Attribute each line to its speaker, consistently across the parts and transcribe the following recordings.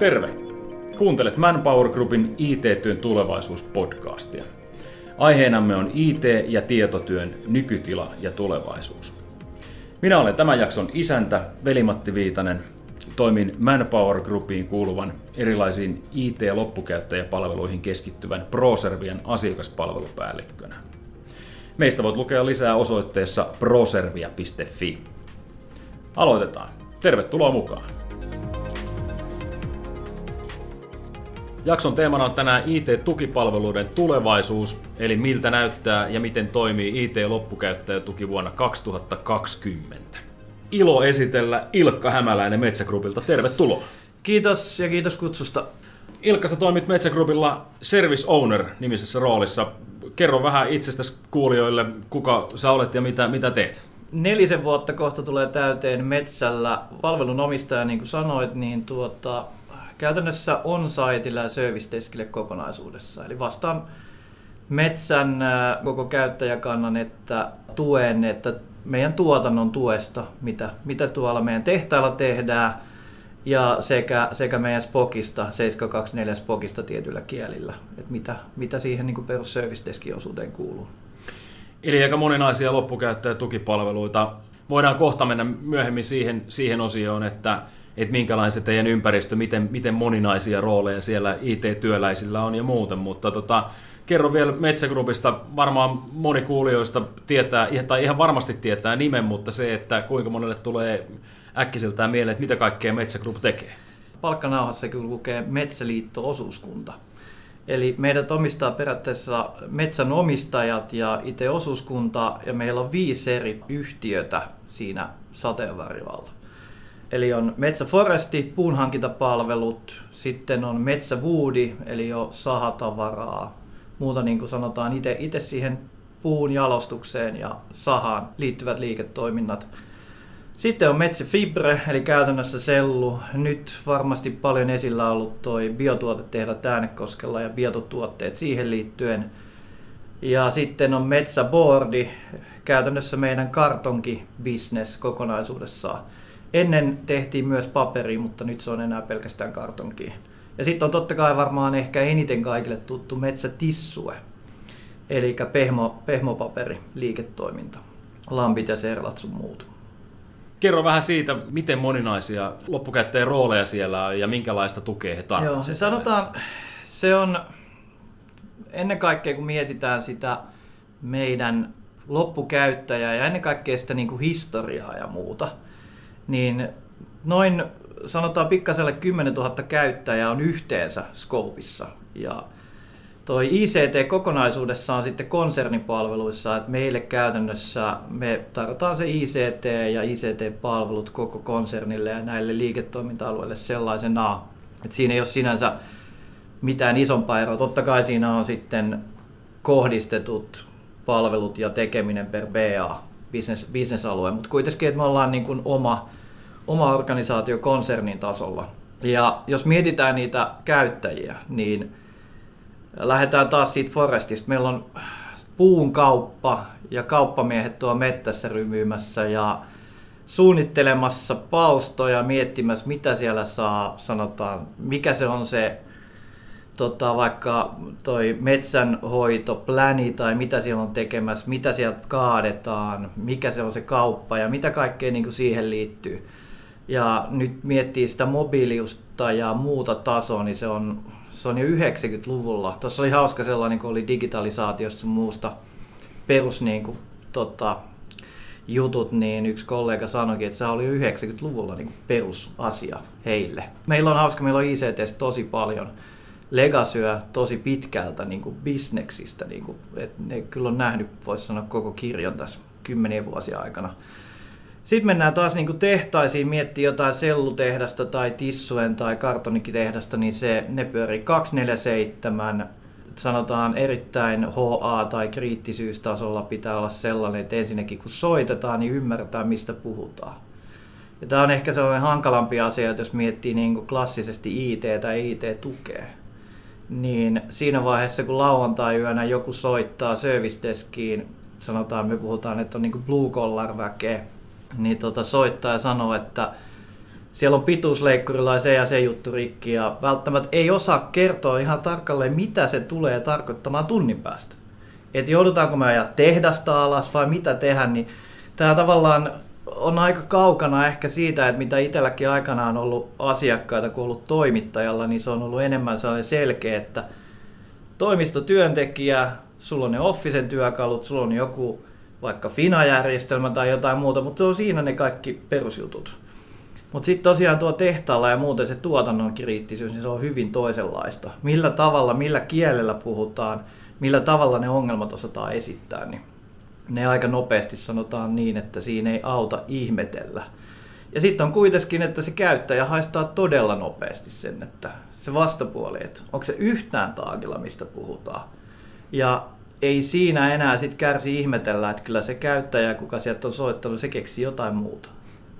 Speaker 1: Terve! Kuuntelet Manpower Groupin IT-työn tulevaisuus-podcastia. Aiheenamme on IT- ja tietotyön nykytila ja tulevaisuus. Minä olen tämän jakson isäntä, Velimatti Viitanen. Toimin Manpower Groupiin kuuluvan erilaisiin IT-loppukäyttäjäpalveluihin keskittyvän ProServian asiakaspalvelupäällikkönä. Meistä voit lukea lisää osoitteessa proservia.fi. Aloitetaan. Tervetuloa mukaan! Jakson teemana on tänään IT-tukipalveluiden tulevaisuus, eli miltä näyttää ja miten toimii IT-loppukäyttäjätuki vuonna 2020. Ilo esitellä Ilkka Hämäläinen Metsägrupilta. Tervetuloa.
Speaker 2: Kiitos ja kiitos kutsusta.
Speaker 1: Ilkka, sä toimit Metsägrupilla Service Owner-nimisessä roolissa. Kerro vähän itsestäsi kuulijoille, kuka sä olet ja mitä, mitä teet.
Speaker 2: Nelisen vuotta kohta tulee täyteen metsällä. Palvelun omistaja, niin kuin sanoit, niin tuota, käytännössä on-siteilla ja service kokonaisuudessa. Eli vastaan metsän äh, koko käyttäjäkannan, että tuen, että meidän tuotannon tuesta, mitä, mitä tuolla meidän tehtailla tehdään, ja sekä, sekä meidän Spokista, 724 Spokista tietyillä kielillä, että mitä, mitä siihen niin perus service osuuteen kuuluu.
Speaker 1: Eli aika moninaisia loppukäyttäjätukipalveluita. Voidaan kohta mennä myöhemmin siihen, siihen osioon, että että minkälainen se teidän ympäristö, miten, miten moninaisia rooleja siellä IT-työläisillä on ja muuten, mutta tota, kerro vielä Metsägrupista, varmaan moni kuulijoista tietää, tai ihan varmasti tietää nimen, mutta se, että kuinka monelle tulee äkkiseltään mieleen, että mitä kaikkea Metsägrup tekee.
Speaker 2: Palkkanauhassa kyllä lukee Metsäliitto-osuuskunta. Eli meidät omistaa periaatteessa metsänomistajat ja itse osuuskunta, ja meillä on viisi eri yhtiötä siinä sateenvarjolla. Eli on Metsäforesti, puunhankintapalvelut, sitten on Metsävuudi, eli jo sahatavaraa, muuta niin kuin sanotaan itse siihen puun jalostukseen ja sahaan liittyvät liiketoiminnat. Sitten on Metsäfibre, eli käytännössä sellu. Nyt varmasti paljon esillä ollut toi biotuotetehdat Äänekoskella ja biotuotteet siihen liittyen. Ja sitten on Metsäboardi, käytännössä meidän kartonki-business kokonaisuudessaan. Ennen tehtiin myös paperi, mutta nyt se on enää pelkästään kartonki. Ja sitten on totta kai varmaan ehkä eniten kaikille tuttu metsätissue, eli pehmo, pehmopaperi liiketoiminta. Lampit ja serlat sun muut.
Speaker 1: Kerro vähän siitä, miten moninaisia loppukäyttäjän rooleja siellä on ja minkälaista tukea he tarvitsevat.
Speaker 2: Joo, sanotaan, se on ennen kaikkea kun mietitään sitä meidän loppukäyttäjää ja ennen kaikkea sitä niin kuin historiaa ja muuta – niin noin sanotaan pikkaselle 10 000 käyttäjää on yhteensä Scopeissa. Ja toi ICT kokonaisuudessaan sitten konsernipalveluissa, että meille käytännössä me tarjotaan se ICT ja ICT-palvelut koko konsernille ja näille liiketoiminta-alueille sellaisena, että siinä ei ole sinänsä mitään isompaa eroa. Totta kai siinä on sitten kohdistetut palvelut ja tekeminen per BA, business, business-alue, mutta kuitenkin, että me ollaan niin kuin oma oma organisaatio konsernin tasolla. Ja jos mietitään niitä käyttäjiä, niin lähdetään taas siitä Forestista. Meillä on puun kauppa ja kauppamiehet tuo mettässä rymyymässä ja suunnittelemassa palstoja, miettimässä mitä siellä saa, sanotaan, mikä se on se tota, vaikka toi metsänhoitopläni tai mitä siellä on tekemässä, mitä sieltä kaadetaan, mikä se on se kauppa ja mitä kaikkea niin kuin siihen liittyy. Ja nyt miettii sitä mobiiliusta ja muuta tasoa, niin se on, se on jo 90-luvulla. Tuossa oli hauska sellainen, kun oli digitalisaatiosta muusta perus niin kuin, tota, jutut, niin yksi kollega sanoikin, että se oli jo 90-luvulla niin perusasia heille. Meillä on hauska, meillä on ICT tosi paljon legasyä tosi pitkältä niin kuin bisneksistä. Niin kuin, että ne kyllä on nähnyt, voisi sanoa, koko kirjon tässä kymmenien vuosia aikana. Sitten mennään taas niin tehtaisiin, miettii jotain sellutehdasta tai tissuen tai kartonikitehdasta, niin se, ne pyörii 247. Sanotaan erittäin HA- tai kriittisyystasolla pitää olla sellainen, että ensinnäkin kun soitetaan, niin ymmärretään mistä puhutaan. Ja tämä on ehkä sellainen hankalampi asia, että jos miettii niin kuin klassisesti IT tai IT-tukea, niin siinä vaiheessa kun lauantai-yönä joku soittaa service deskiin, sanotaan me puhutaan, että on niin blue collar väkeä, niin tota soittaa ja sanoo, että siellä on pituusleikkurilla se ja se juttu rikki ja välttämättä ei osaa kertoa ihan tarkalleen, mitä se tulee tarkoittamaan tunnin päästä. Että joudutaanko me ajaa tehdasta alas vai mitä tehdä, niin tämä tavallaan on aika kaukana ehkä siitä, että mitä itselläkin aikanaan on ollut asiakkaita, kun ollut toimittajalla, niin se on ollut enemmän sellainen selkeä, että toimistotyöntekijä, sulla on ne Officen työkalut, sulla on joku vaikka FINA-järjestelmä tai jotain muuta, mutta se on siinä ne kaikki perusjutut. Mutta sitten tosiaan tuo tehtaalla ja muuten se tuotannon kriittisyys, niin se on hyvin toisenlaista. Millä tavalla, millä kielellä puhutaan, millä tavalla ne ongelmat osataan esittää, niin ne aika nopeasti sanotaan niin, että siinä ei auta ihmetellä. Ja sitten on kuitenkin, että se käyttäjä haistaa todella nopeasti sen, että se vastapuoli, että onko se yhtään taagilla, mistä puhutaan. Ja ei siinä enää sit kärsi ihmetellä, että kyllä se käyttäjä, kuka sieltä on soittanut, se keksi jotain muuta.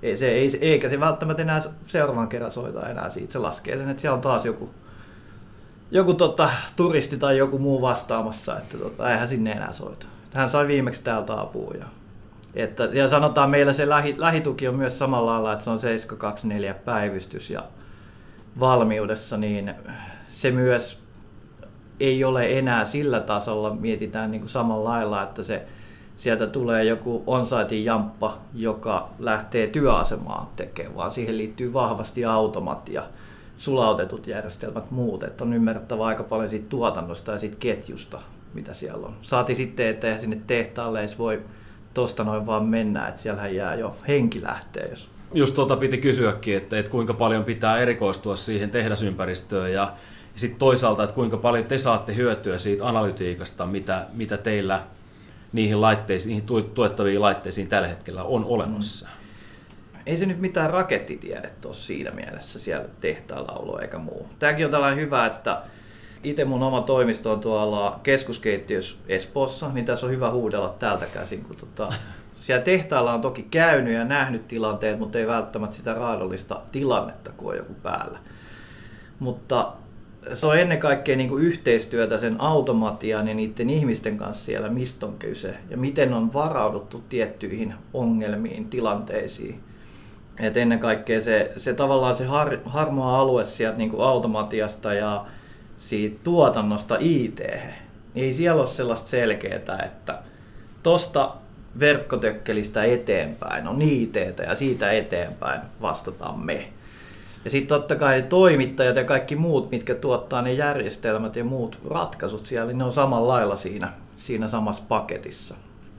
Speaker 2: Ei se, ei, eikä se välttämättä enää seuraavan kerran soita enää siitä. Se laskee sen, että siellä on taas joku, joku tota, turisti tai joku muu vastaamassa, että tota, eihän sinne enää soita. Hän sai viimeksi täältä apua. Ja, että, ja sanotaan meillä se lähi, lähituki on myös samalla lailla, että se on 724 päivystys ja valmiudessa, niin se myös ei ole enää sillä tasolla, mietitään niin kuin samalla lailla, että se sieltä tulee joku onsaitin jamppa, joka lähtee työasemaan tekemään, vaan siihen liittyy vahvasti automatia, sulautetut järjestelmät muut, että on ymmärrettävä aika paljon siitä tuotannosta ja siitä ketjusta, mitä siellä on. Saati sitten, että sinne tehtaalle edes voi tosta noin vaan mennä, että siellä jää jo henki lähtee, jos
Speaker 1: Just tuota piti kysyäkin, että, että kuinka paljon pitää erikoistua siihen tehdasympäristöön ja sitten toisaalta, että kuinka paljon te saatte hyötyä siitä analytiikasta, mitä, mitä teillä niihin laitteisiin, niihin tuettaviin laitteisiin tällä hetkellä on olemassa. Mm.
Speaker 2: Ei se nyt mitään rakettitiedettä ole siinä mielessä siellä tehtaalla ollut eikä muu. Tämäkin on tällainen hyvä, että itse mun oma toimisto on tuolla keskuskeittiössä Espoossa, niin tässä on hyvä huudella täältä käsin, kun tota, siellä tehtaalla on toki käynyt ja nähnyt tilanteet, mutta ei välttämättä sitä raadollista tilannetta, kun on joku päällä. Mutta se on ennen kaikkea niin kuin yhteistyötä sen automatian ja niiden ihmisten kanssa siellä, mistä on kyse ja miten on varauduttu tiettyihin ongelmiin, tilanteisiin. Et ennen kaikkea se, se tavallaan se har, harmaa alue sieltä niin kuin automatiasta ja siitä tuotannosta IT, ei siellä ole sellaista selkeää, että tosta verkkotökkelistä eteenpäin on IT ja siitä eteenpäin vastataan me. Ja sitten totta kai toimittajat ja kaikki muut, mitkä tuottaa ne järjestelmät ja muut ratkaisut siellä, niin ne on samalla lailla siinä, siinä samassa paketissa.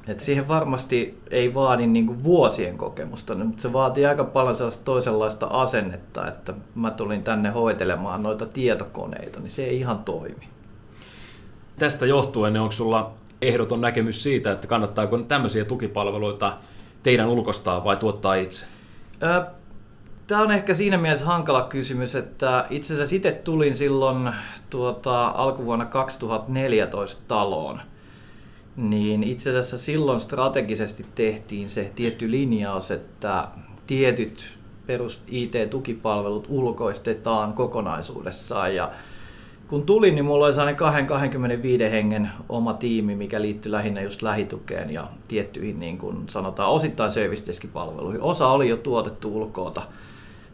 Speaker 2: Et siihen varmasti ei vaadi niinku vuosien kokemusta, mutta se vaatii aika paljon sellaista toisenlaista asennetta, että mä tulin tänne hoitelemaan noita tietokoneita, niin se ei ihan toimi.
Speaker 1: Tästä johtuen, onko sulla ehdoton näkemys siitä, että kannattaako tämmöisiä tukipalveluita teidän ulkostaa vai tuottaa itse?
Speaker 2: Tämä on ehkä siinä mielessä hankala kysymys, että itse asiassa itse tulin silloin tuota, alkuvuonna 2014 taloon. Niin itse asiassa silloin strategisesti tehtiin se tietty linjaus, että tietyt perus IT-tukipalvelut ulkoistetaan kokonaisuudessaan ja kun tulin, niin mulla oli sellainen 25 hengen oma tiimi, mikä liittyi lähinnä just lähitukeen ja tiettyihin niin kuin sanotaan osittain service palveluihin. Osa oli jo tuotettu ulkoota.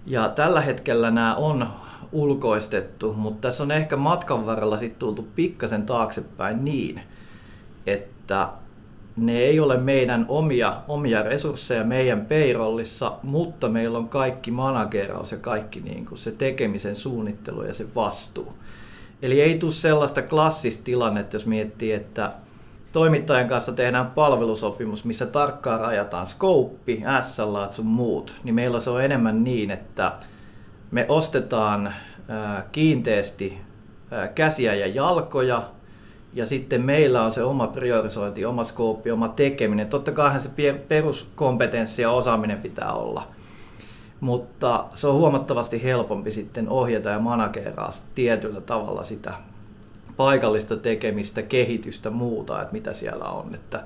Speaker 2: Ja tällä hetkellä nämä on ulkoistettu, mutta tässä on ehkä matkan varrella sitten tultu pikkasen taaksepäin niin, että ne ei ole meidän omia, omia resursseja meidän payrollissa, mutta meillä on kaikki manageraus ja kaikki niin kuin se tekemisen suunnittelu ja se vastuu. Eli ei tule sellaista klassista tilannetta, jos miettii, että toimittajan kanssa tehdään palvelusopimus, missä tarkkaan rajataan skouppi, SLA sun muut, niin meillä se on enemmän niin, että me ostetaan kiinteästi käsiä ja jalkoja, ja sitten meillä on se oma priorisointi, oma skooppi, oma tekeminen. Totta kai se peruskompetenssi ja osaaminen pitää olla – mutta se on huomattavasti helpompi sitten ohjata ja manageraa tietyllä tavalla sitä paikallista tekemistä, kehitystä, muuta, että mitä siellä on. Että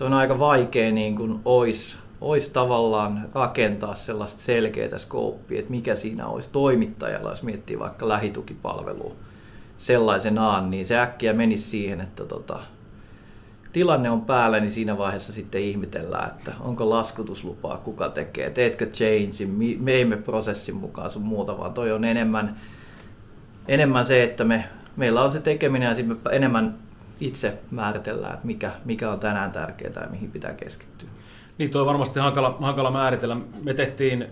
Speaker 2: on aika vaikea niin kuin olisi, olisi tavallaan rakentaa sellaista selkeää skouppia, että mikä siinä olisi toimittajalla, jos miettii vaikka lähitukipalvelua sellaisenaan, niin se äkkiä menisi siihen, että tota, tilanne on päällä, niin siinä vaiheessa sitten ihmetellään, että onko laskutuslupaa, kuka tekee, teetkö change, me emme prosessin mukaan sun muuta, vaan toi on enemmän, enemmän se, että me, meillä on se tekeminen ja sitten enemmän itse määritellään, että mikä, mikä on tänään tärkeää ja mihin pitää keskittyä.
Speaker 1: Niin, tuo on varmasti hankala, hankala määritellä. Me tehtiin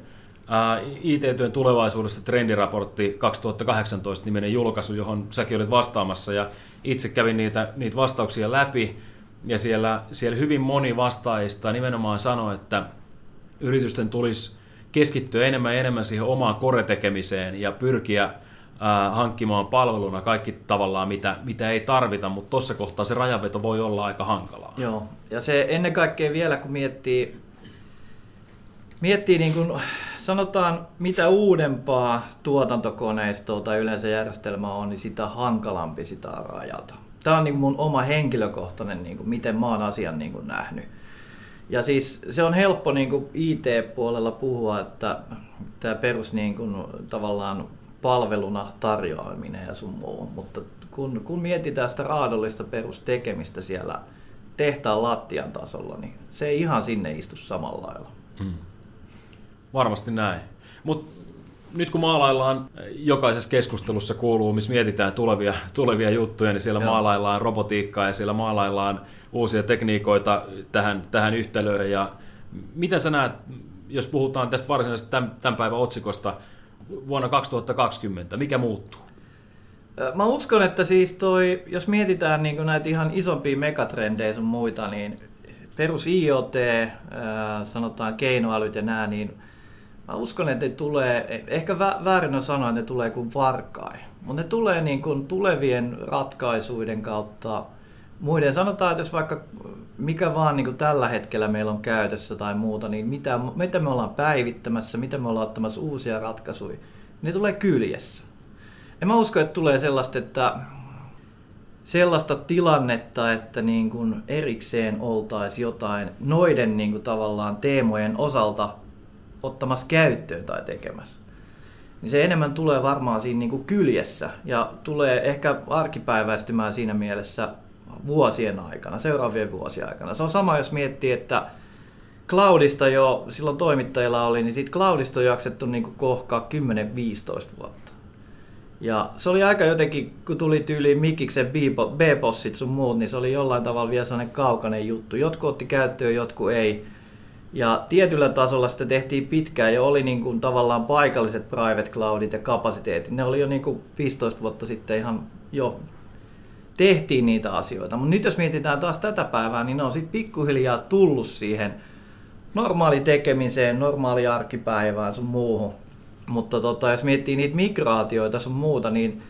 Speaker 1: IT-työn tulevaisuudesta trendiraportti 2018 niminen julkaisu, johon säkin olit vastaamassa ja itse kävin niitä, niitä vastauksia läpi ja siellä, siellä hyvin moni vastaajista nimenomaan sanoi, että yritysten tulisi keskittyä enemmän ja enemmän siihen omaan koretekemiseen ja pyrkiä hankkimaan palveluna kaikki tavallaan, mitä, mitä ei tarvita, mutta tuossa kohtaa se rajanveto voi olla aika hankalaa.
Speaker 2: Joo, ja se ennen kaikkea vielä, kun miettii, miettii niin kuin, sanotaan, mitä uudempaa tuotantokoneistoa tai yleensä järjestelmää on, niin sitä hankalampi sitä rajata. Tämä on niin mun oma henkilökohtainen, niin kuin, miten mä oon asian niin kuin nähnyt. Ja siis se on helppo niin kuin IT-puolella puhua, että tämä perus niin kuin, tavallaan palveluna tarjoaminen ja sun muu. Mutta kun, kun mietitään sitä raadollista perustekemistä siellä tehtaan lattian tasolla, niin se ei ihan sinne istu samalla lailla. Hmm.
Speaker 1: Varmasti näin. Mutta nyt kun maalaillaan, jokaisessa keskustelussa kuuluu, missä mietitään tulevia, tulevia juttuja, niin siellä Joo. maalaillaan robotiikkaa ja siellä maalaillaan uusia tekniikoita tähän, tähän yhtälöön. Ja miten sä näet, jos puhutaan tästä varsinaisesta tämän, tämän päivän otsikosta, vuonna 2020? Mikä muuttuu?
Speaker 2: Mä uskon, että siis toi, jos mietitään niin näitä ihan isompia megatrendejä sun muita, niin perus IoT, sanotaan keinoälyt ja nää, niin mä uskon, että ne tulee, ehkä väärin on sanoa, että ne tulee kuin varkai, mutta ne tulee niin kuin tulevien ratkaisuiden kautta muiden. Sanotaan, että jos vaikka mikä vaan niin kuin tällä hetkellä meillä on käytössä tai muuta, niin mitä, mitä me ollaan päivittämässä, mitä me ollaan ottamassa uusia ratkaisuja, ne tulee kyljessä. En mä usko, että tulee sellaista, että sellaista tilannetta, että niin kuin erikseen oltaisiin jotain noiden niin kuin tavallaan teemojen osalta ottamassa käyttöön tai tekemässä. Niin se enemmän tulee varmaan siinä niin kuin kyljessä ja tulee ehkä arkipäiväistymään siinä mielessä vuosien aikana, seuraavien vuosien aikana. Se on sama, jos miettii, että Cloudista jo, silloin toimittajilla oli, niin siitä Cloudista on jaksettu niin kohkaa 10-15 vuotta. Ja se oli aika jotenkin, kun tuli tyyliin Mikiksen B-bossit sun muut, niin se oli jollain tavalla vielä sellainen kaukainen juttu. Jotkut otti käyttöön, jotkut ei. Ja tietyllä tasolla sitä tehtiin pitkään ja oli niin kuin tavallaan paikalliset private cloudit ja kapasiteetit. Ne oli jo niin kuin 15 vuotta sitten ihan jo tehtiin niitä asioita. Mutta nyt jos mietitään taas tätä päivää, niin ne on sitten pikkuhiljaa tullut siihen normaali tekemiseen, normaali arkipäivään sun muuhun. Mutta tota, jos miettii niitä migraatioita sun muuta, niin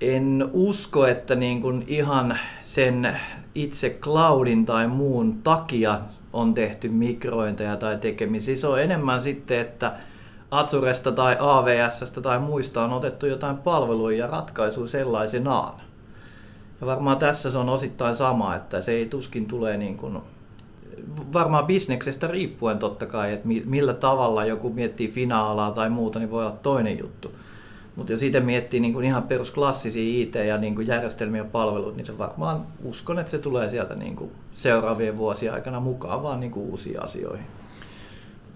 Speaker 2: en usko, että niin kun ihan sen itse cloudin tai muun takia on tehty migrointeja tai tekemisiä. Se on enemmän sitten, että Azuresta tai AVSstä tai muista on otettu jotain palveluja ja ratkaisuja sellaisenaan. Ja varmaan tässä se on osittain sama, että se ei tuskin tule niin kuin, varmaan bisneksestä riippuen totta kai, että millä tavalla joku miettii finaalaa tai muuta, niin voi olla toinen juttu. Mutta jos itse miettii niin kuin ihan perusklassisia IT- ja niin kuin järjestelmiä ja palveluita, niin se varmaan uskon, että se tulee sieltä niin kuin seuraavien vuosien aikana mukaan vaan niin kuin uusiin asioihin.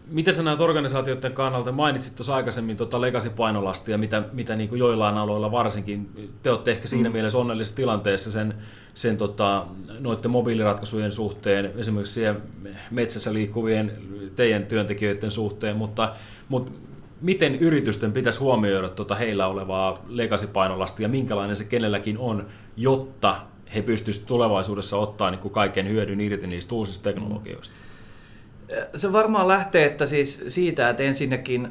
Speaker 1: Miten sä näet organisaatioiden kannalta, mainitsit tuossa aikaisemmin tuota legacy-painolastia, mitä, mitä niin kuin joillain aloilla varsinkin, te olette ehkä siinä mm. mielessä onnellisessa tilanteessa sen, sen tota, noiden mobiiliratkaisujen suhteen, esimerkiksi siellä metsässä liikkuvien teidän työntekijöiden suhteen, mutta, mutta miten yritysten pitäisi huomioida tuota heillä olevaa legacy-painolastia ja minkälainen se kenelläkin on, jotta he pystyisivät tulevaisuudessa ottaa niin kuin kaiken hyödyn irti niistä uusista teknologioista?
Speaker 2: Se varmaan lähtee että siis siitä, että ensinnäkin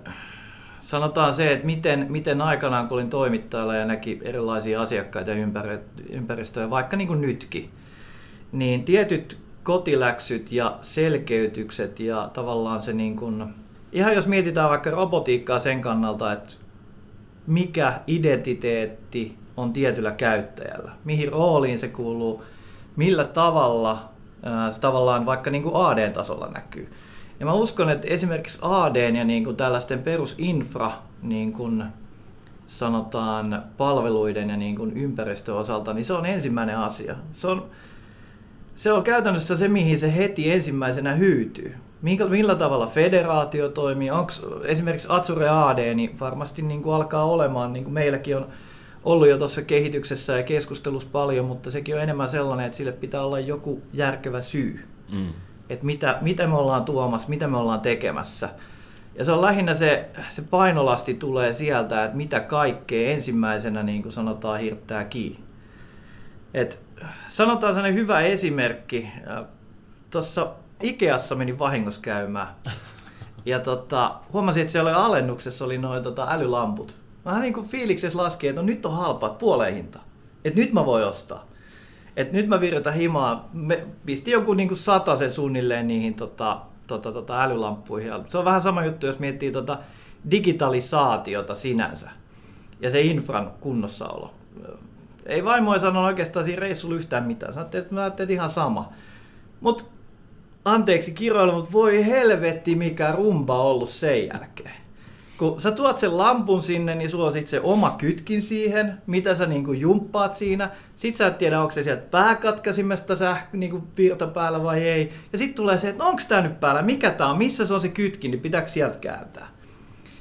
Speaker 2: sanotaan se, että miten, miten aikanaan kun olin toimittajalla ja näki erilaisia asiakkaita ympäristöjä, vaikka niin kuin nytkin, niin tietyt kotiläksyt ja selkeytykset ja tavallaan se niin kuin, ihan jos mietitään vaikka robotiikkaa sen kannalta, että mikä identiteetti on tietyllä käyttäjällä, mihin rooliin se kuuluu, millä tavalla se tavallaan vaikka niin kuin AD-tasolla näkyy. Ja mä uskon, että esimerkiksi AD ja niin kuin tällaisten perusinfra niin kuin sanotaan palveluiden ja niin kuin ympäristön osalta, niin se on ensimmäinen asia. Se on, se on käytännössä se, mihin se heti ensimmäisenä hyytyy. Minkä, millä tavalla federaatio toimii? Onko esimerkiksi Atsure AD, niin varmasti niin kuin alkaa olemaan, niin kuin meilläkin on ollut jo tuossa kehityksessä ja keskustelussa paljon, mutta sekin on enemmän sellainen, että sille pitää olla joku järkevä syy. Mm. Että mitä, mitä me ollaan tuomassa, mitä me ollaan tekemässä. Ja se on lähinnä se, se painolasti tulee sieltä, että mitä kaikkea ensimmäisenä, niin kuin sanotaan, hirttää kiinni. Et sanotaan sellainen hyvä esimerkki. Tuossa Ikeassa meni vahingossa käymään. Ja tota, huomasin, että siellä alennuksessa oli noin tota, älylamput. Vähän niin kuin fiiliksessä laski, että no nyt on halpa, puoleen hinta. Että nyt mä voin ostaa. Et nyt mä virjoitan himaa. Me pisti joku niin sen suunnilleen niihin tota, tota, tota, älylamppuihin. Se on vähän sama juttu, jos miettii tota digitalisaatiota sinänsä ja se infran kunnossaolo. Ei vaimo ei sanonut oikeastaan siinä reissulla yhtään mitään. Sanoitte, että mä että ihan sama. Mutta anteeksi kiroilu, mutta voi helvetti mikä rumba ollut sen jälkeen kun sä tuot sen lampun sinne, niin sulla on sitten se oma kytkin siihen, mitä sä niinku jumppaat siinä. Sit sä et tiedä, onko se sieltä pääkatkaisimesta sähkö niinku virta päällä vai ei. Ja sitten tulee se, että onko tämä nyt päällä, mikä tämä on, missä se on se kytkin, niin pitääkö sieltä kääntää.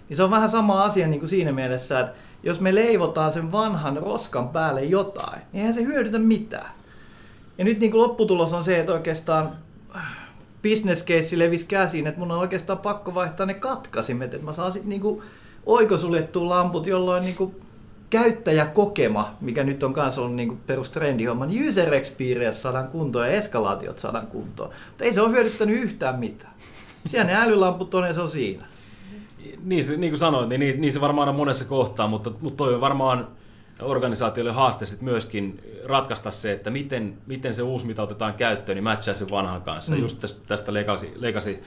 Speaker 2: Niin se on vähän sama asia niin kuin siinä mielessä, että jos me leivotaan sen vanhan roskan päälle jotain, niin eihän se hyödytä mitään. Ja nyt niin kuin lopputulos on se, että oikeastaan case levisi käsiin, että mun on oikeastaan pakko vaihtaa ne katkasimet, että mä saan sitten niinku oikosuljettua lamput, jolloin niinku käyttäjäkokema, mikä nyt on kanssa ollut niinku perustrendihomma, niin user experience saadaan kuntoon ja eskalaatiot saadaan kuntoon. Mutta ei se ole hyödyttänyt yhtään mitään. Siellä ne älylamput on ja se on siinä.
Speaker 1: Niin, niin kuin sanoit, niin, niin se varmaan on monessa kohtaa, mutta, mutta toi on varmaan organisaatioille haaste sit myöskin ratkaista se, että miten, miten se uusi, mitä otetaan käyttöön, niin matchaa sen vanhan kanssa. Mm. Just tästä, tästä legacy, legacy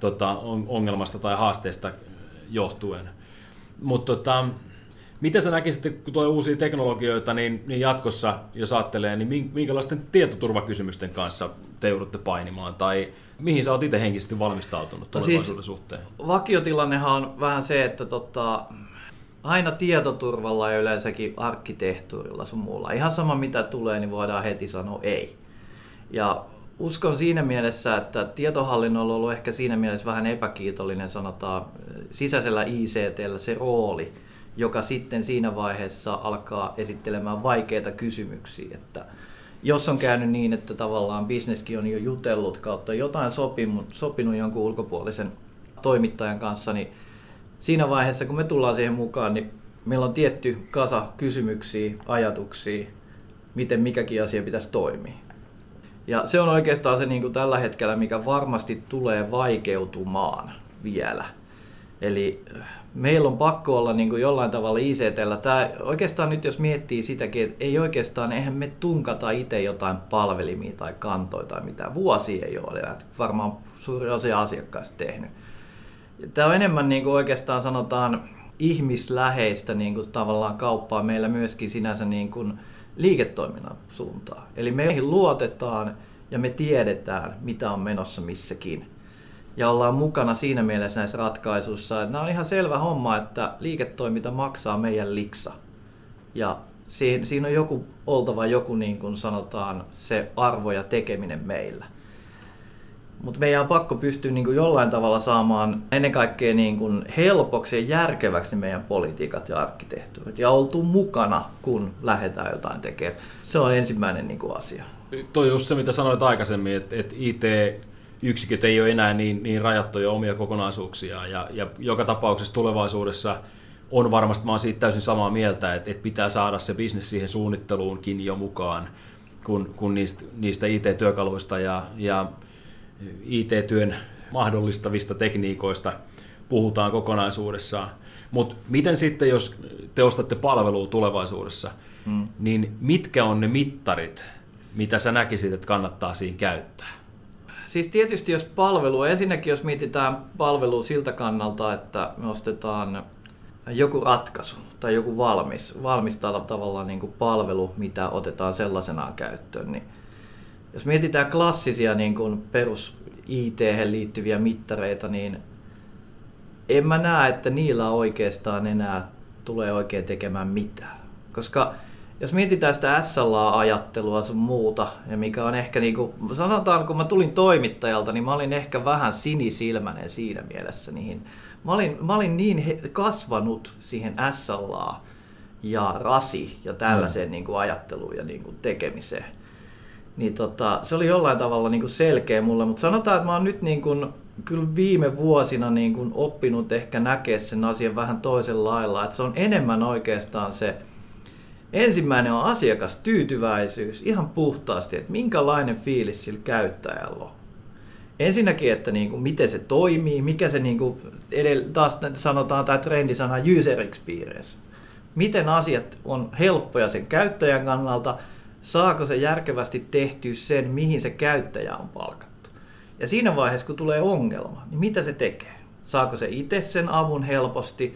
Speaker 1: tota, ongelmasta tai haasteesta johtuen. Mutta tota, miten sä näkisit, kun tuo uusia teknologioita, niin, niin jatkossa, jos ajattelee, niin minkälaisten tietoturvakysymysten kanssa te joudutte painimaan? Tai mihin sä oot itse henkisesti valmistautunut no tulevaisuuden siis, suhteen?
Speaker 2: Vakiotilannehan on vähän se, että tota, aina tietoturvalla ja yleensäkin arkkitehtuurilla sun muulla. Ihan sama mitä tulee, niin voidaan heti sanoa ei. Ja uskon siinä mielessä, että tietohallinnolla on ollut ehkä siinä mielessä vähän epäkiitollinen, sanotaan sisäisellä ICTllä se rooli, joka sitten siinä vaiheessa alkaa esittelemään vaikeita kysymyksiä. Että jos on käynyt niin, että tavallaan bisneskin on jo jutellut kautta jotain sopinut, sopinut jonkun ulkopuolisen toimittajan kanssa, niin siinä vaiheessa, kun me tullaan siihen mukaan, niin meillä on tietty kasa kysymyksiä, ajatuksia, miten mikäkin asia pitäisi toimia. Ja se on oikeastaan se niin kuin tällä hetkellä, mikä varmasti tulee vaikeutumaan vielä. Eli äh, meillä on pakko olla niin kuin jollain tavalla ICTllä. Tämä, oikeastaan nyt jos miettii sitäkin, että ei oikeastaan, eihän me tunkata itse jotain palvelimia tai kantoja tai mitään. Vuosi ei ole varmaan suuri osa asiakkaista tehnyt. Tämä on enemmän niin kuin oikeastaan sanotaan ihmisläheistä niin kuin tavallaan kauppaa meillä myöskin sinänsä niin kuin liiketoiminnan suuntaan. Eli meihin luotetaan ja me tiedetään, mitä on menossa missäkin. Ja ollaan mukana siinä mielessä näissä ratkaisuissa, että nämä on ihan selvä homma, että liiketoiminta maksaa meidän liksa. Ja siinä, siinä on joku oltava joku, niin kuin sanotaan, se arvo ja tekeminen meillä. Mutta meidän on pakko pystyä niin kuin jollain tavalla saamaan ennen kaikkea niin kuin helpoksi ja järkeväksi meidän politiikat ja arkkitehtuurit. Ja oltu mukana, kun lähdetään jotain tekemään. Se on ensimmäinen niin kuin asia.
Speaker 1: Toi just se, mitä sanoit aikaisemmin, että, että IT-yksiköt ei ole enää niin, niin rajattuja omia kokonaisuuksia. Ja, ja joka tapauksessa tulevaisuudessa on varmasti, mä siitä täysin samaa mieltä, että, että pitää saada se bisnes siihen suunnitteluunkin jo mukaan, kun, kun niistä, niistä IT-työkaluista ja, ja IT-työn mahdollistavista tekniikoista puhutaan kokonaisuudessaan. Mutta miten sitten, jos te ostatte palvelua tulevaisuudessa, hmm. niin mitkä on ne mittarit, mitä sä näkisit, että kannattaa siinä käyttää?
Speaker 2: Siis tietysti jos palvelu, ensinnäkin jos mietitään palvelua siltä kannalta, että me ostetaan joku ratkaisu tai joku valmis, valmis tavallaan niin kuin palvelu, mitä otetaan sellaisenaan käyttöön, niin jos mietitään klassisia niin kuin perus it liittyviä mittareita, niin en mä näe, että niillä oikeastaan enää tulee oikein tekemään mitään. Koska jos mietitään sitä SLA-ajattelua sun muuta, ja mikä on ehkä niin kuin, sanotaan, kun mä tulin toimittajalta, niin mä olin ehkä vähän sinisilmäinen siinä mielessä niihin. Mä olin, mä olin niin kasvanut siihen SLA ja rasi ja tällaiseen mm. niin kuin ajatteluun ja niin kuin tekemiseen. Niin tota, se oli jollain tavalla niin kuin selkeä mulle, mutta sanotaan, että mä oon nyt niin kuin, kyllä viime vuosina niin kuin oppinut ehkä näkeä sen asian vähän toisella lailla, että se on enemmän oikeastaan se, Ensimmäinen on asiakastyytyväisyys ihan puhtaasti, että minkälainen fiilis sillä käyttäjällä on. Ensinnäkin, että niin kuin, miten se toimii, mikä se niin kuin, edellä, taas sanotaan tämä trendisana user experience. Miten asiat on helppoja sen käyttäjän kannalta, saako se järkevästi tehtyä sen, mihin se käyttäjä on palkattu. Ja siinä vaiheessa, kun tulee ongelma, niin mitä se tekee? Saako se itse sen avun helposti,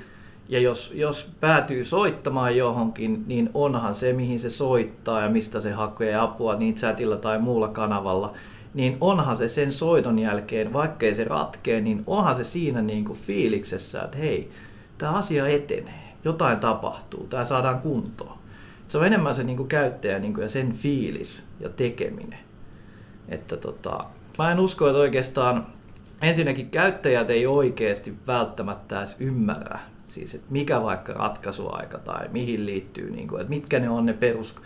Speaker 2: ja jos, jos päätyy soittamaan johonkin, niin onhan se, mihin se soittaa ja mistä se hakee apua niin chatilla tai muulla kanavalla, niin onhan se sen soiton jälkeen, vaikkei se ratkee, niin onhan se siinä niin kuin fiiliksessä, että hei, tämä asia etenee, jotain tapahtuu, tämä saadaan kuntoon. Se on enemmän se niin kuin käyttäjä niin kuin, ja sen fiilis ja tekeminen. Että tota, mä en usko, että oikeastaan ensinnäkin käyttäjät ei oikeasti välttämättä edes ymmärrä, Siis, että mikä vaikka ratkaisuaika tai mihin liittyy, niin kuin, että mitkä ne on ne perus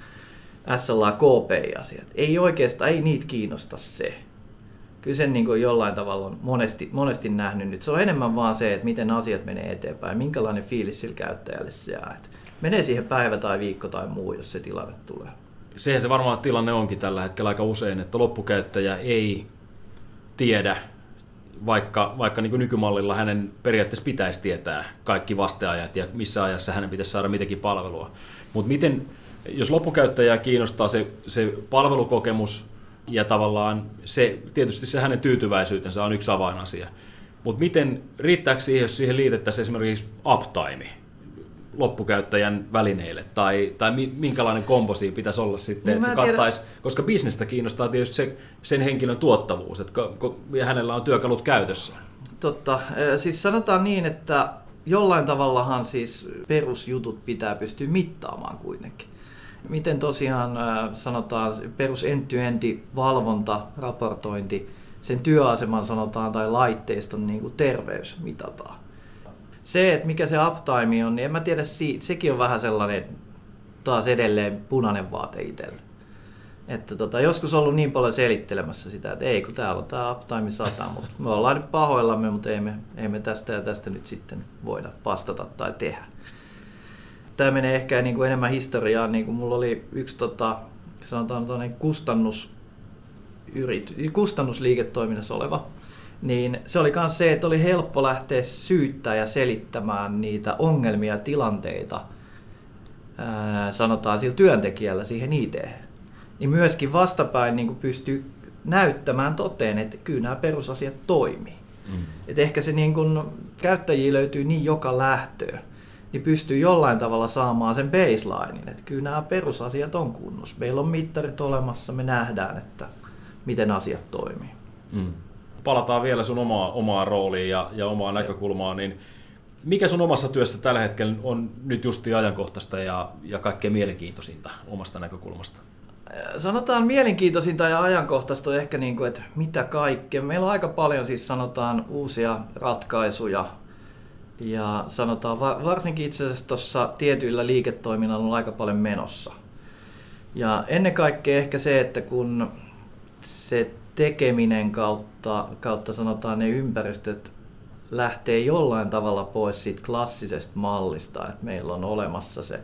Speaker 2: SLA KPI-asiat. Ei oikeastaan, ei niitä kiinnosta se. Kyllä sen niin kuin jollain tavalla on monesti, monesti nähnyt nyt. Se on enemmän vaan se, että miten asiat menee eteenpäin, minkälainen fiilis sillä käyttäjälle se jää. Että menee siihen päivä tai viikko tai muu, jos se tilanne tulee.
Speaker 1: Sehän se varmaan tilanne onkin tällä hetkellä aika usein, että loppukäyttäjä ei tiedä, vaikka, vaikka niin nykymallilla hänen periaatteessa pitäisi tietää kaikki vasteajat ja missä ajassa hänen pitäisi saada mitäkin palvelua. Mutta miten, jos loppukäyttäjää kiinnostaa se, se palvelukokemus ja tavallaan se, tietysti se hänen tyytyväisyytensä on yksi avainasia. Mutta miten, riittääkö siihen, jos siihen liitettäisiin esimerkiksi uptime, loppukäyttäjän välineille, tai, tai minkälainen komposi pitäisi olla sitten, niin että se kattaisi, koska bisnestä kiinnostaa tietysti se, sen henkilön tuottavuus, että ja hänellä on työkalut käytössä.
Speaker 2: Totta, siis sanotaan niin, että jollain tavallahan siis perusjutut pitää pystyä mittaamaan kuitenkin. Miten tosiaan sanotaan perus end-to-end valvonta, raportointi, sen työaseman sanotaan tai laitteiston niin kuin terveys mitataan se, että mikä se uptime on, niin en mä tiedä, sekin on vähän sellainen taas edelleen punainen vaate itselle. Että tota, joskus ollut niin paljon selittelemässä sitä, että ei kun täällä on tämä uptime sata, mutta me ollaan nyt pahoillamme, mutta ei me, ei me tästä ja tästä nyt sitten voida vastata tai tehdä. Tämä menee ehkä niin kuin enemmän historiaan, niin kuin mulla oli yksi tota, sanotaan kustannus, yrit, kustannusliiketoiminnassa oleva niin se oli myös se, että oli helppo lähteä syyttää ja selittämään niitä ongelmia ja tilanteita, ää, sanotaan sillä työntekijällä siihen IT. Niin myöskin vastapäin niin pystyy näyttämään toteen, että kyllä nämä perusasiat toimii. Mm. Et ehkä se niin kun, käyttäjiä löytyy niin joka lähtöä, niin pystyy jollain tavalla saamaan sen baselinein, että kyllä nämä perusasiat on kunnossa. Meillä on mittarit olemassa, me nähdään, että miten asiat toimii. Mm
Speaker 1: palataan vielä sun omaa, omaa rooliin ja, ja omaa näkökulmaa, niin mikä sun omassa työssä tällä hetkellä on nyt justi ajankohtaista ja, ja kaikkein mielenkiintoisinta omasta näkökulmasta?
Speaker 2: Sanotaan mielenkiintoisinta ja ajankohtaista on ehkä niin kuin, että mitä kaikkea. Meillä on aika paljon siis sanotaan uusia ratkaisuja ja sanotaan varsinkin itse asiassa tuossa tietyillä liiketoiminnalla on aika paljon menossa. Ja ennen kaikkea ehkä se, että kun se tekeminen kautta, kautta sanotaan ne ympäristöt lähtee jollain tavalla pois siitä klassisesta mallista, että meillä on olemassa se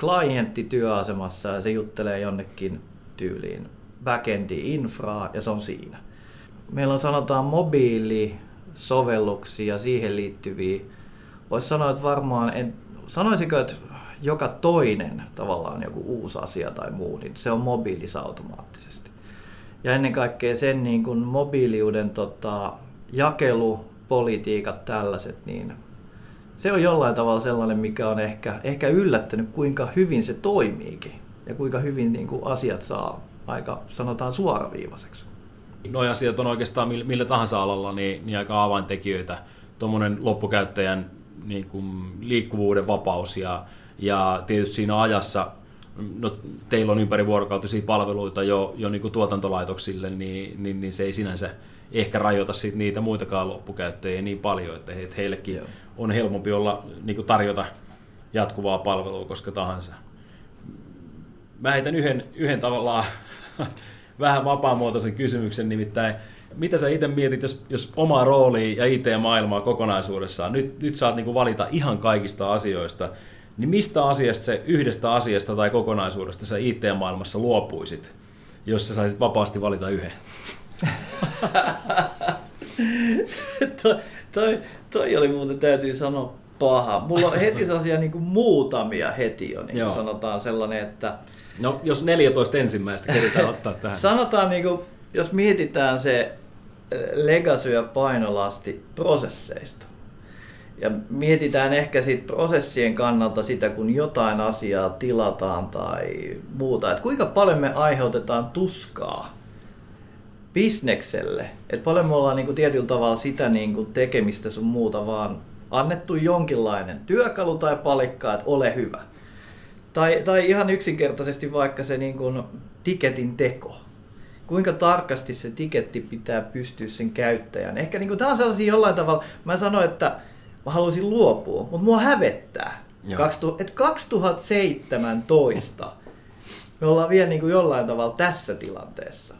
Speaker 2: klientti työasemassa ja se juttelee jonnekin tyyliin backendi infraa ja se on siinä. Meillä on sanotaan mobiilisovelluksia ja siihen liittyviä. Voisi sanoa, että varmaan, en, sanoisiko, että joka toinen tavallaan joku uusi asia tai muu, niin se on mobiilissa automaattisesti ja ennen kaikkea sen niin kuin mobiiliuden tota, jakelupolitiikat tällaiset, niin se on jollain tavalla sellainen, mikä on ehkä, ehkä yllättänyt, kuinka hyvin se toimiikin ja kuinka hyvin niin kuin asiat saa aika, sanotaan, suoraviivaiseksi.
Speaker 1: Nuo asiat on oikeastaan millä tahansa alalla niin, niin aika avaintekijöitä. Tuommoinen loppukäyttäjän niin kuin liikkuvuuden vapaus ja, ja tietysti siinä ajassa no, teillä on ympärivuorokautisia palveluita jo, jo niin kuin tuotantolaitoksille, niin, niin, niin se ei sinänsä ehkä rajoita sit niitä muitakaan loppukäyttäjiä niin paljon, että heillekin Joo. on helpompi olla niin kuin tarjota jatkuvaa palvelua koska tahansa. Mä heitän yhden, yhden tavallaan vähän vapaamuotoisen kysymyksen, nimittäin mitä sä itse mietit, jos, jos omaa roolia ja IT-maailmaa kokonaisuudessaan, nyt, nyt saat niin valita ihan kaikista asioista, niin mistä asiasta se yhdestä asiasta tai kokonaisuudesta sä IT-maailmassa luopuisit, jos sä saisit vapaasti valita yhden?
Speaker 2: toi, toi, toi oli muuten täytyy sanoa paha. Mulla on heti sellaisia niin kuin muutamia heti jo, niin kuin sanotaan sellainen, että...
Speaker 1: No, jos 14 ensimmäistä keritään ottaa tähän.
Speaker 2: Sanotaan, niin kuin, jos mietitään se eh, legacy ja painolasti prosesseista. Ja mietitään ehkä siitä prosessien kannalta sitä, kun jotain asiaa tilataan tai muuta. Että kuinka paljon me aiheutetaan tuskaa bisnekselle. Että paljon me ollaan niinku tietyllä tavalla sitä niinku tekemistä sun muuta, vaan annettu jonkinlainen työkalu tai palikka, että ole hyvä. Tai, tai ihan yksinkertaisesti vaikka se niinku tiketin teko. Kuinka tarkasti se tiketti pitää pystyä sen käyttäjän. Ehkä niinku, tämä on sellaisia jollain tavalla, mä sanoin, että mä haluaisin luopua, mutta mua hävettää. 2000, 2017 me ollaan vielä niin kuin jollain tavalla tässä tilanteessa.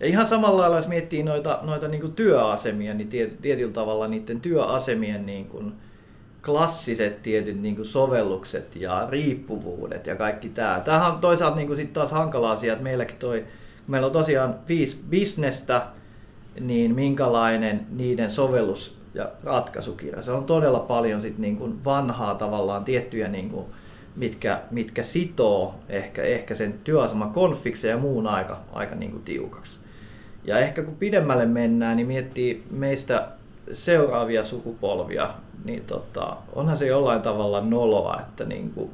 Speaker 2: Ja ihan samalla lailla, jos miettii noita, noita niin kuin työasemia, niin tiet, tietyllä tavalla niiden työasemien niin kuin klassiset tietyt niin kuin sovellukset ja riippuvuudet ja kaikki tämä. Tämähän on toisaalta niin kuin sit taas hankala asia, että meilläkin toi, meillä on tosiaan viisi bisnestä, niin minkälainen niiden sovellus ja ratkaisukirja. Se on todella paljon sit niin kuin vanhaa tavallaan tiettyjä niin kuin mitkä, mitkä sitoo ehkä, ehkä sen työaseman konfiksen ja muun aika, aika niin kuin tiukaksi. Ja ehkä kun pidemmälle mennään, niin miettii meistä seuraavia sukupolvia, niin tota, onhan se jollain tavalla noloa, että niin kuin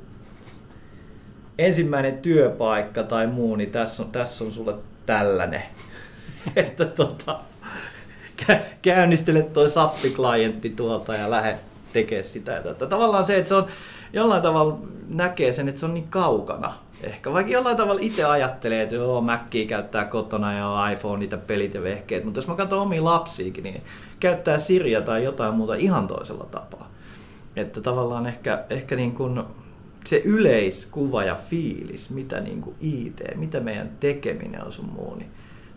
Speaker 2: ensimmäinen työpaikka tai muu, niin tässä on, tässä on sulle tällainen. että tota, käynnistele toi sappi-klientti tuolta ja lähde tekemään sitä. Tätä. Tavallaan se, että se on jollain tavalla näkee sen, että se on niin kaukana ehkä. Vaikka jollain tavalla itse ajattelee, että joo, Mackiä käyttää kotona ja iPhone, niitä pelit ja vehkeet, mutta jos mä katson omia lapsiakin, niin käyttää Siriä tai jotain muuta ihan toisella tapaa. Että tavallaan ehkä, ehkä niin kuin se yleiskuva ja fiilis, mitä niin kuin IT, mitä meidän tekeminen on sun muu, niin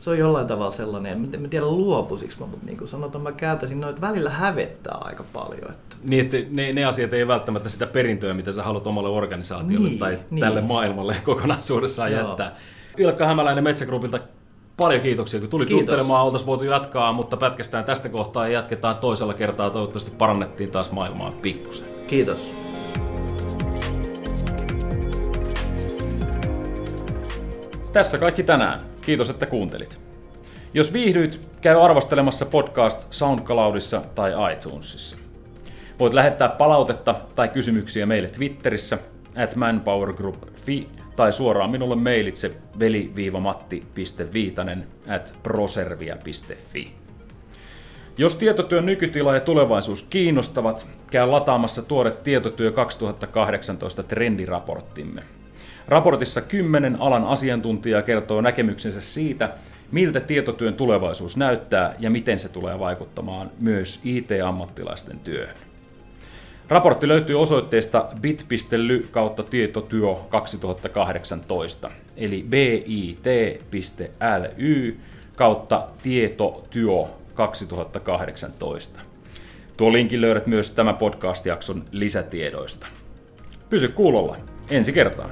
Speaker 2: se on jollain tavalla sellainen, en tiedä luopuisiksi mä, mutta niin kuin sanotaan, mä kääntäisin noita välillä hävettää aika paljon. Että.
Speaker 1: Niin, että ne, ne asiat ei välttämättä sitä perintöä, mitä sä haluat omalle organisaatiolle niin, tai niin. tälle maailmalle kokonaisuudessaan Joo. jättää. Ilkka Hämäläinen Metsägrupilta, paljon kiitoksia, kun tulit juttelemaan, oltaisiin voitu jatkaa, mutta pätkästään tästä kohtaa ja jatketaan toisella kertaa. Toivottavasti parannettiin taas maailmaa pikkusen.
Speaker 2: Kiitos.
Speaker 1: Tässä kaikki tänään. Kiitos, että kuuntelit. Jos viihdyit, käy arvostelemassa podcast SoundCloudissa tai iTunesissa. Voit lähettää palautetta tai kysymyksiä meille Twitterissä at manpowergroup.fi tai suoraan minulle mailitse veli-matti.viitanen at proservia.fi. Jos tietotyön nykytila ja tulevaisuus kiinnostavat, käy lataamassa tuore Tietotyö 2018 trendiraporttimme – Raportissa kymmenen alan asiantuntijaa kertoo näkemyksensä siitä, miltä tietotyön tulevaisuus näyttää ja miten se tulee vaikuttamaan myös IT-ammattilaisten työhön. Raportti löytyy osoitteesta bit.ly kautta tietotyö 2018, eli bit.ly kautta tietotyö 2018. Tuo linkin löydät myös tämän podcast-jakson lisätiedoista. Pysy kuulolla. Ensi kertaan.